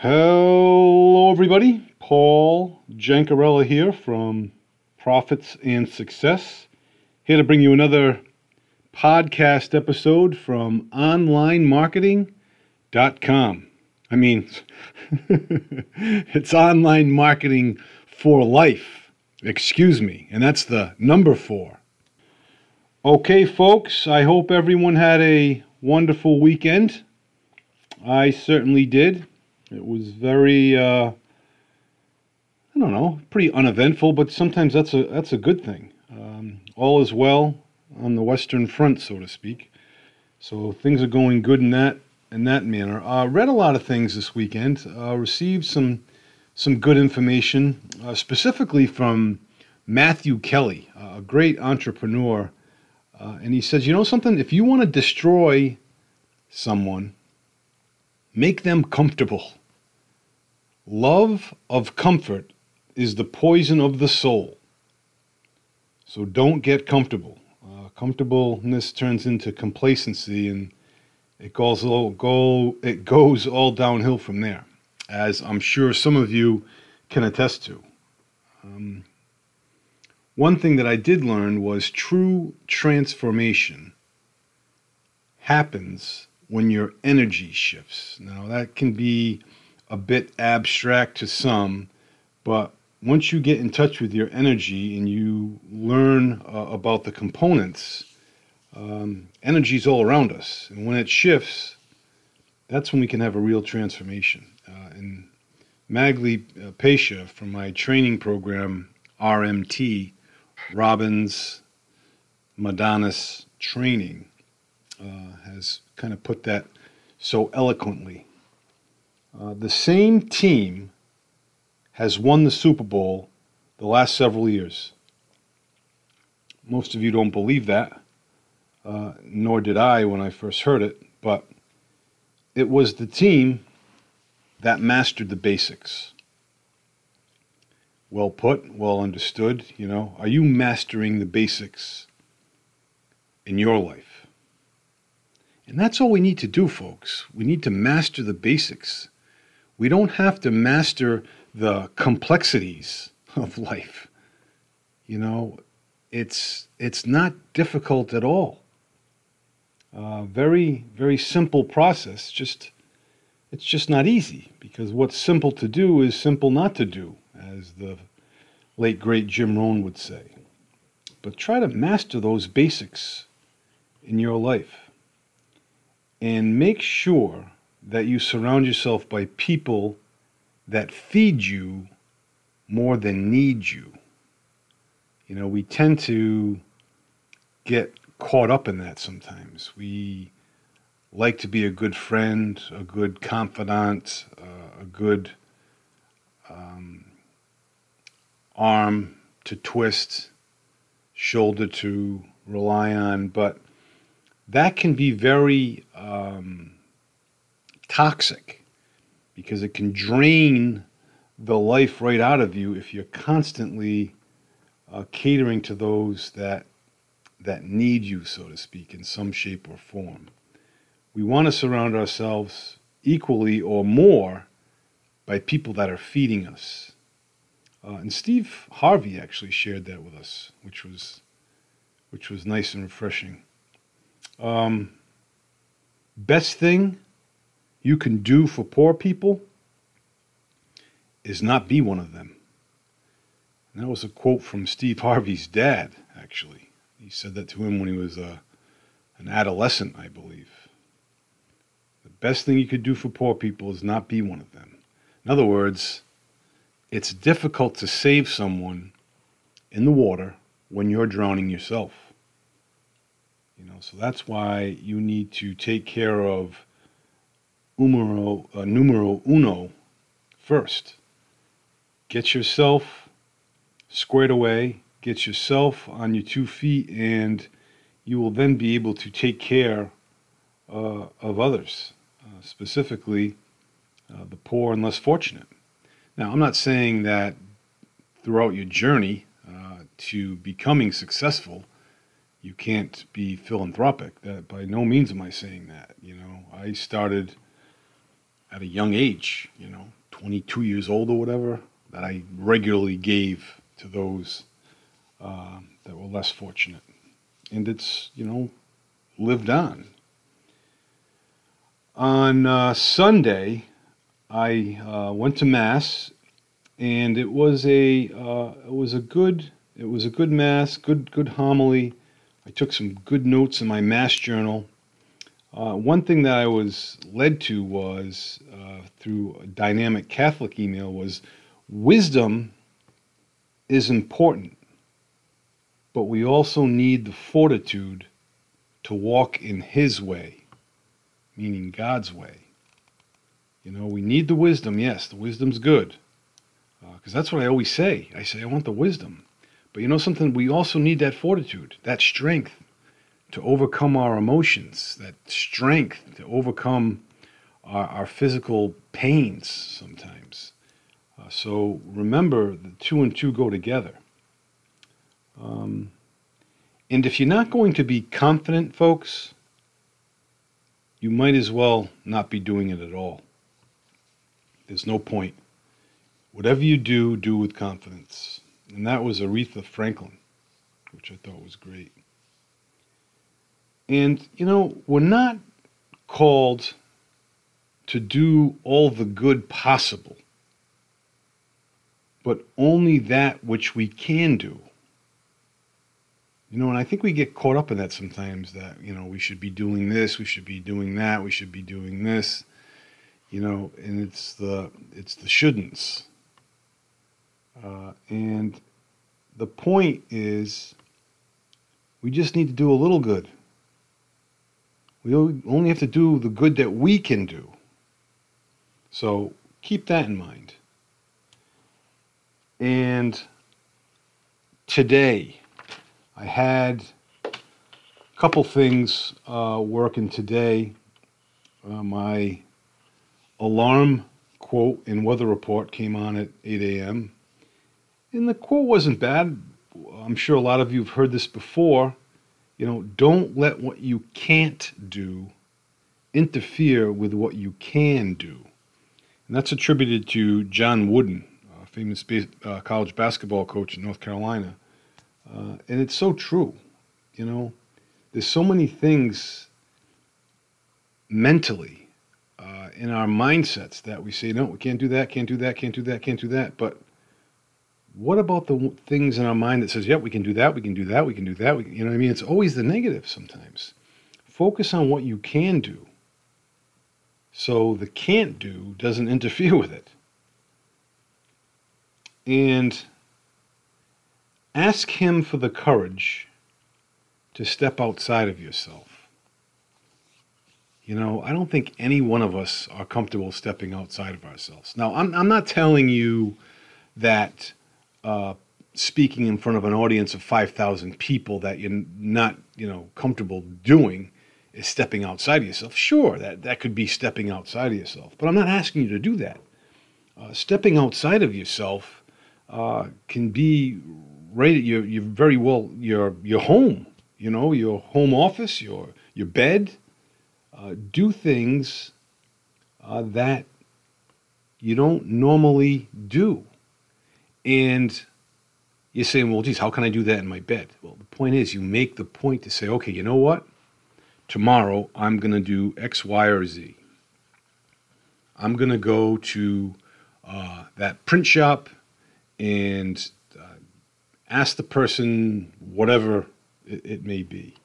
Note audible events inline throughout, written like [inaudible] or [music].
Hello, everybody. Paul Jancarella here from Profits and Success. Here to bring you another podcast episode from onlinemarketing.com. I mean, [laughs] it's online marketing for life. Excuse me. And that's the number four. Okay, folks, I hope everyone had a wonderful weekend. I certainly did. It was very, uh, I don't know, pretty uneventful, but sometimes that's a that's a good thing. Um, all is well on the Western Front, so to speak. So things are going good in that in that manner. Uh, read a lot of things this weekend. Uh, received some some good information, uh, specifically from Matthew Kelly, a great entrepreneur. Uh, and he says, you know something? If you want to destroy someone, make them comfortable. Love of comfort is the poison of the soul. So don't get comfortable. Uh, comfortableness turns into complacency, and it goes all go it goes all downhill from there, as I'm sure some of you can attest to. Um, one thing that I did learn was true transformation happens when your energy shifts. Now that can be a bit abstract to some, but once you get in touch with your energy and you learn uh, about the components, um, is all around us. And when it shifts, that's when we can have a real transformation. Uh, and Magali uh, Peysha from my training program, RMT, Robbins Madanes Training, uh, has kind of put that so eloquently. Uh, the same team has won the Super Bowl the last several years. Most of you don't believe that, uh, nor did I when I first heard it, but it was the team that mastered the basics. Well put, well understood, you know. Are you mastering the basics in your life? And that's all we need to do, folks. We need to master the basics. We don't have to master the complexities of life. You know, it's it's not difficult at all. Uh, very very simple process. Just it's just not easy because what's simple to do is simple not to do, as the late great Jim Rohn would say. But try to master those basics in your life and make sure that you surround yourself by people that feed you more than need you. You know, we tend to get caught up in that sometimes. We like to be a good friend, a good confidant, uh, a good um, arm to twist, shoulder to rely on, but that can be very um, toxic because it can drain the life right out of you if you're constantly uh, catering to those that that need you, so to speak, in some shape or form. We want to surround ourselves equally or more by people that are feeding us. Uh, and Steve Harvey actually shared that with us, which was which was nice and refreshing. Um, best thing you can do for poor people is not be one of them. And that was a quote from Steve Harvey's dad, actually. He said that to him when he was uh, an adolescent, I believe. The best thing you could do for poor people is not be one of them. In other words, it's difficult to save someone in the water when you're drowning yourself. You know, so that's why you need to take care of numero, uh, numero uno first. Get yourself squared away, get yourself on your two feet, and you will then be able to take care uh, of others, uh, specifically uh, the poor and less fortunate. Now, I'm not saying that throughout your journey uh, to becoming successful, you can't be philanthropic. That by no means am I saying that. You know, I started at a young age, you know, 22 years old or whatever, that I regularly gave to those uh, that were less fortunate. And it's, you know, lived on. On uh, Sunday, I uh, went to Mass, and it was a uh, it was a good it was a good Mass, good good homily. I took some good notes in my Mass journal. Uh, one thing that I was led to was uh, through a dynamic Catholic email was wisdom is important, but we also need the fortitude to walk in His way, meaning God's way. You know, we need the wisdom. Yes, the wisdom's good, because uh, that's what I always say. I say I want the wisdom, but you know something? We also need that fortitude, that strength to overcome our emotions, that strength to overcome our, our physical pains sometimes. Uh, so remember, the two and two go together. Um, and if you're not going to be confident, folks, you might as well not be doing it at all. There's no point. Whatever you do, do with confidence. And that was Aretha Franklin, which I thought was great. And, you know, we're not called to do all the good possible, but only that which we can do. You know, and I think we get caught up in that sometimes that, you know, we should be doing this, we should be doing that, we should be doing this. You know, and it's the it's the shouldn'ts. Uh, and the point is we just need to do a little good. We only have to do the good that we can do. So keep that in mind. And today, I had a couple things uh, working today. Uh, my alarm quote and weather report came on at 8 a.m. And the quote wasn't bad. I'm sure a lot of you have heard this before. You know, don't let what you can't do interfere with what you can do. And that's attributed to John Wooden, a famous uh, college basketball coach in North Carolina. Uh, and it's so true. You know, there's so many things mentally uh, in our mindsets that we say, no, we can't do that, can't do that, can't do that, can't do that. But what about the things in our mind that says, yep, we can do that, we can do that, we can do that? Can, you know what I mean? It's always the negative sometimes. Focus on what you can do so the can't do doesn't [laughs] interfere with it. And ask Him for the courage to step outside of yourself. You know, I don't think any one of us are comfortable stepping outside of ourselves. Now, I'm, I'm not telling you that uh, speaking in front of an audience of 5,000 people that you're not, you know, comfortable doing is stepping outside of yourself. Sure, that, that could be stepping outside of yourself, but I'm not asking you to do that. Uh, stepping outside of yourself uh, can be right at your, your very well your your home, you know, your home office, your your bed. Uh, do things uh, that you don't normally do. And you're saying, well, geez, how can I do that in my bed? Well, the point is, you make the point to say, okay, you know what? Tomorrow I'm going to do X, Y, or Z. I'm going to go to uh, that print shop and uh, ask the person whatever it, it may be.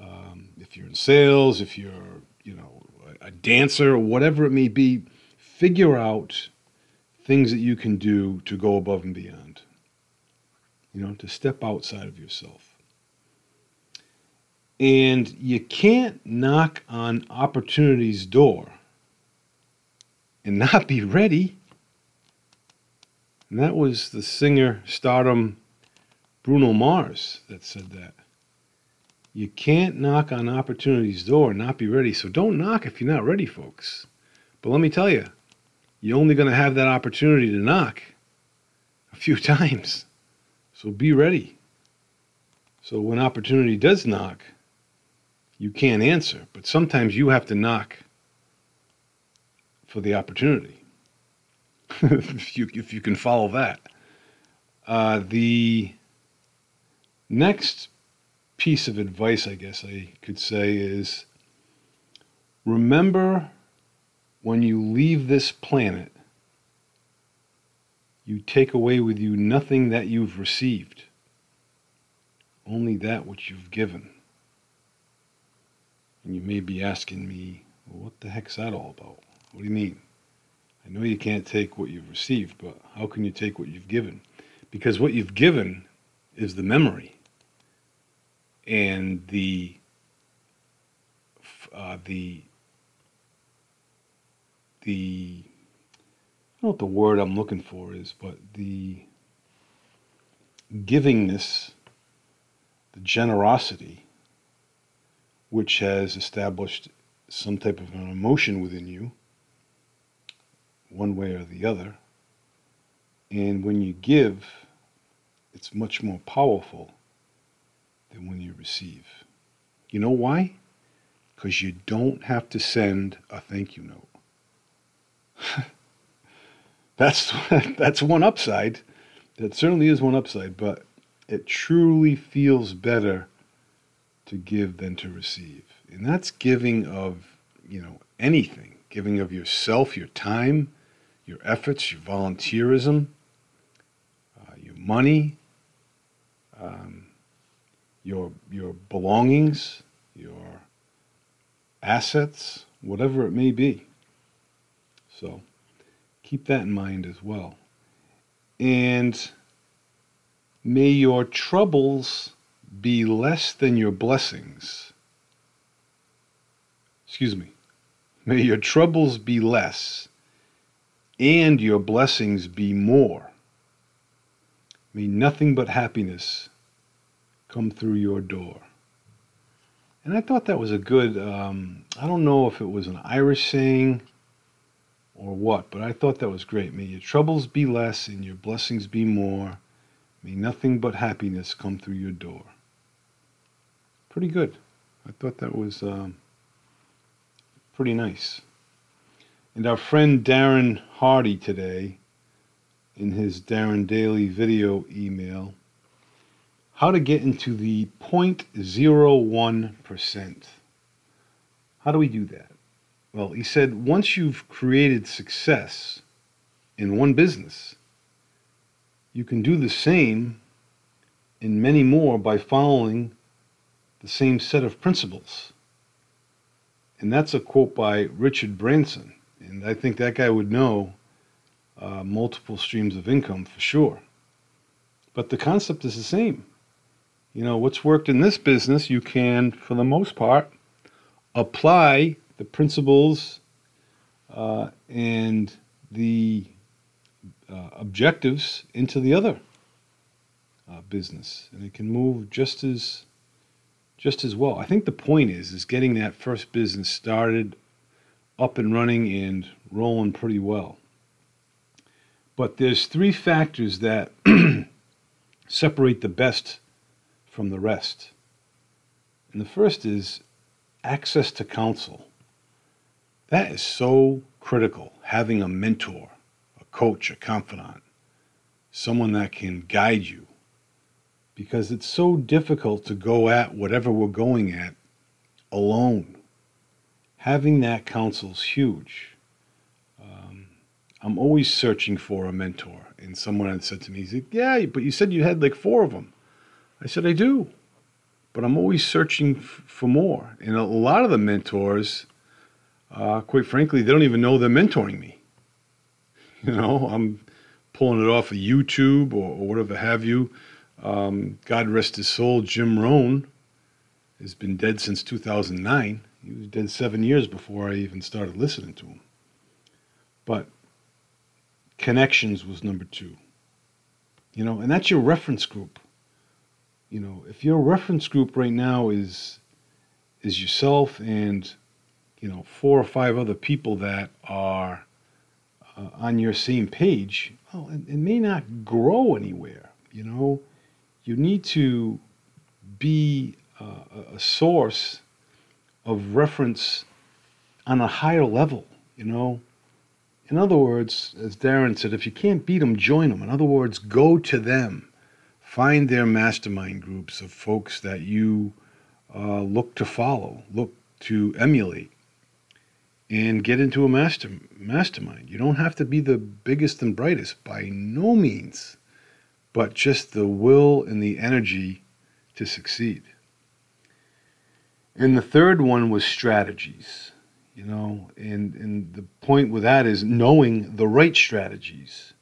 Um, if you're in sales, if you're, you know, a, a dancer, or whatever it may be, figure out things that you can do to go above and beyond. You know, to step outside of yourself. And you can't knock on opportunity's door and [laughs] not be ready. And that was the singer stardom Bruno Mars that said that. You can't knock on opportunity's door and not be ready. So don't knock if you're not ready, folks. But let me tell you, you're only going to have that opportunity to knock a few [laughs] times. So be ready. So when opportunity does knock, you can't answer. But sometimes you have to knock for the opportunity. [laughs] if you if you can follow that. Uh, the next piece of advice, I guess I could say, is remember when you leave this planet, you take away with you nothing that you've received, only that which you've given. And you may be asking me, well, what the heck's that all about? What do you mean? I know you can't take what you've received, but how can you take what you've given? Because what you've given is the memory and the uh, the the I don't know what the word I'm looking for is, but the givingness, the generosity, which has established some type of an emotion within you, one way or the other. And when you give, it's much more powerful than when you receive. You know why? Because you don't have to send a thank you note. [laughs] that's that's one upside. That certainly is one upside, but it truly feels better to give than to receive. And that's giving of, you know, anything, giving of yourself, your time, your efforts, your volunteerism, uh, your money, um, your your belongings, your assets, whatever it may be. So keep that in mind as well. And may your troubles be less than your blessings. Excuse me. May your troubles be less and your blessings be more. May nothing but happiness come through your door. And I thought that was a good, um, I don't know if it was an Irish saying or what, but I thought that was great. May your troubles be less and your blessings be more. May nothing but happiness come through your door. Pretty good. I thought that was um, pretty nice. And our friend Darren Hardy today, in his Darren Daily video email, how to get into the 0.01%. How do we do that? Well, he said once you've created success in one business, you can do the same in many more by following the same set of principles. And that's a quote by Richard Branson. And I think that guy would know uh, multiple streams of income for sure. But the concept is the same. You know, what's worked in this business, you can, for the most part, apply the principles uh, and the uh, objectives into the other uh, business, and it can move just as just as well. I think the point is is getting that first business started, up and running, and rolling pretty well. But there's three factors that [clears throat] separate the best from the rest. And the first is access to counsel. That is so critical, having a mentor, a coach, a confidant, someone that can guide you. Because it's so difficult to go at whatever we're going at alone. Having that counsel is huge. Um, I'm always searching for a mentor. And someone had said to me, Yeah, but you said you had like four of them. I said, I do. But I'm always searching f- for more. And a lot of the mentors, uh, quite frankly, they don't even know they're mentoring me. [laughs] You know, I'm pulling it off of YouTube or, or whatever have you. Um, God rest his soul, Jim Rohn has been dead since 2009. He was dead seven years before I even started listening to him. But connections was number two. You know, and that's your reference group. You know, if your reference group right now is is yourself and you know four or five other people that are uh, on your same page, well, it, it may not grow anywhere. You know, you need to be uh, a source of reference on a higher level. You know, In other words, as Darren said, if you can't beat them, join them. In other words, go to them. Find their mastermind groups of folks that you uh, look to follow, look to emulate, and get into a master mastermind. You don't have to be the biggest and brightest by no means, but just the will and the energy to succeed. And the third one was strategies, you know, and, and the point with that is knowing the right strategies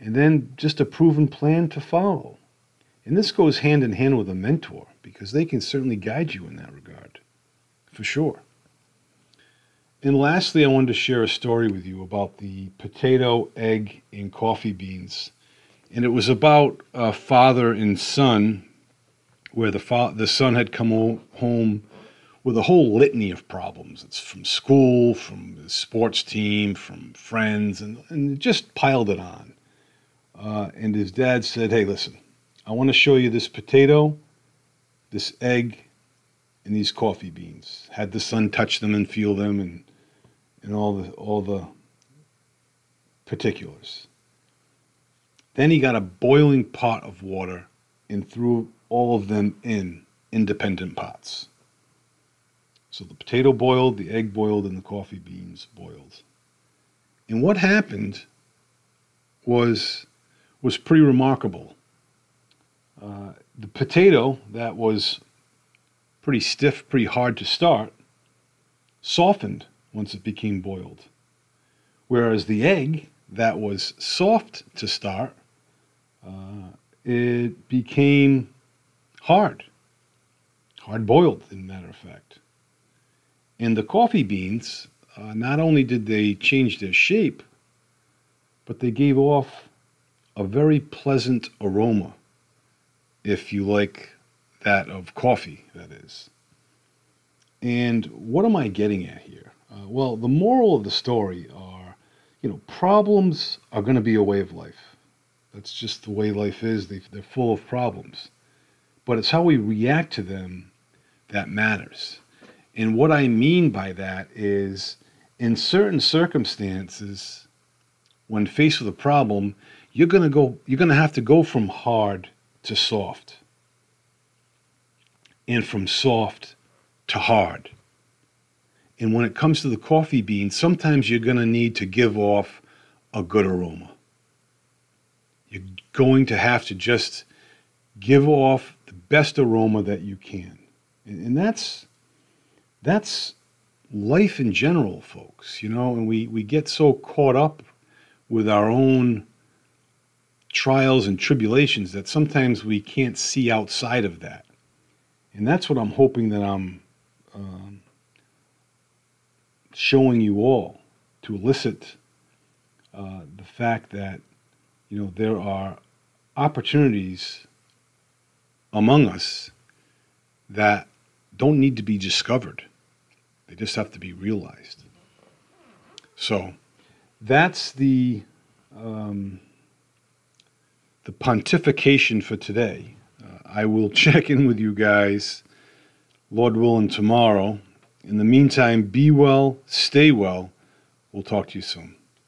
and then just a proven plan to follow. And this goes hand in hand with a mentor because they can certainly guide you in that regard, for sure. And lastly, I wanted to share a story with you about the potato, egg, and coffee beans. And it was about a father and son, where the, fa- the son had come home with a whole litany of problems. It's from school, from the sports team, from friends, and, and just piled it on. Uh, and his dad said, Hey, listen, I want to show you this potato, this egg, and these coffee beans. Had the son touch them and feel them and, and all, the, all the particulars. Then he got a boiling pot of water and threw all of them in independent pots. So the potato boiled, the egg boiled, and the coffee beans boiled. And what happened was was pretty remarkable. Uh, the potato that was pretty stiff, pretty hard to start, softened once it became boiled. Whereas the egg that was soft to start, uh, it became hard, hard boiled, in matter of fact. And the coffee beans, uh, not only did they change their shape, but they gave off a very pleasant aroma, if you like that of coffee, that is. And what am I getting at here? Uh, well, the moral of the story are, you know, problems are going to be a way of life. That's just the way life is. They, they're full of problems. But it's how we react to them that matters. And what I mean by that is in certain circumstances, when faced with a problem, you're to go you're going to have to go from hard to soft. And from soft to hard. And when it comes to the coffee bean, sometimes you're going to need to give off a good aroma. You're going to have to just give off the best aroma that you can. And, that's that's life in general, folks, you know, and we, we get so caught up with our own trials and tribulations that sometimes we can't see outside of that. And that's what I'm hoping that I'm um, showing you all to elicit uh, the fact that, you know, there are opportunities among us that don't need to be discovered. They just have to be realized. So that's the um, the pontification for today. Uh, I will [laughs] check in with you guys, Lord willing, tomorrow. In the meantime, be well, stay well. We'll talk to you soon.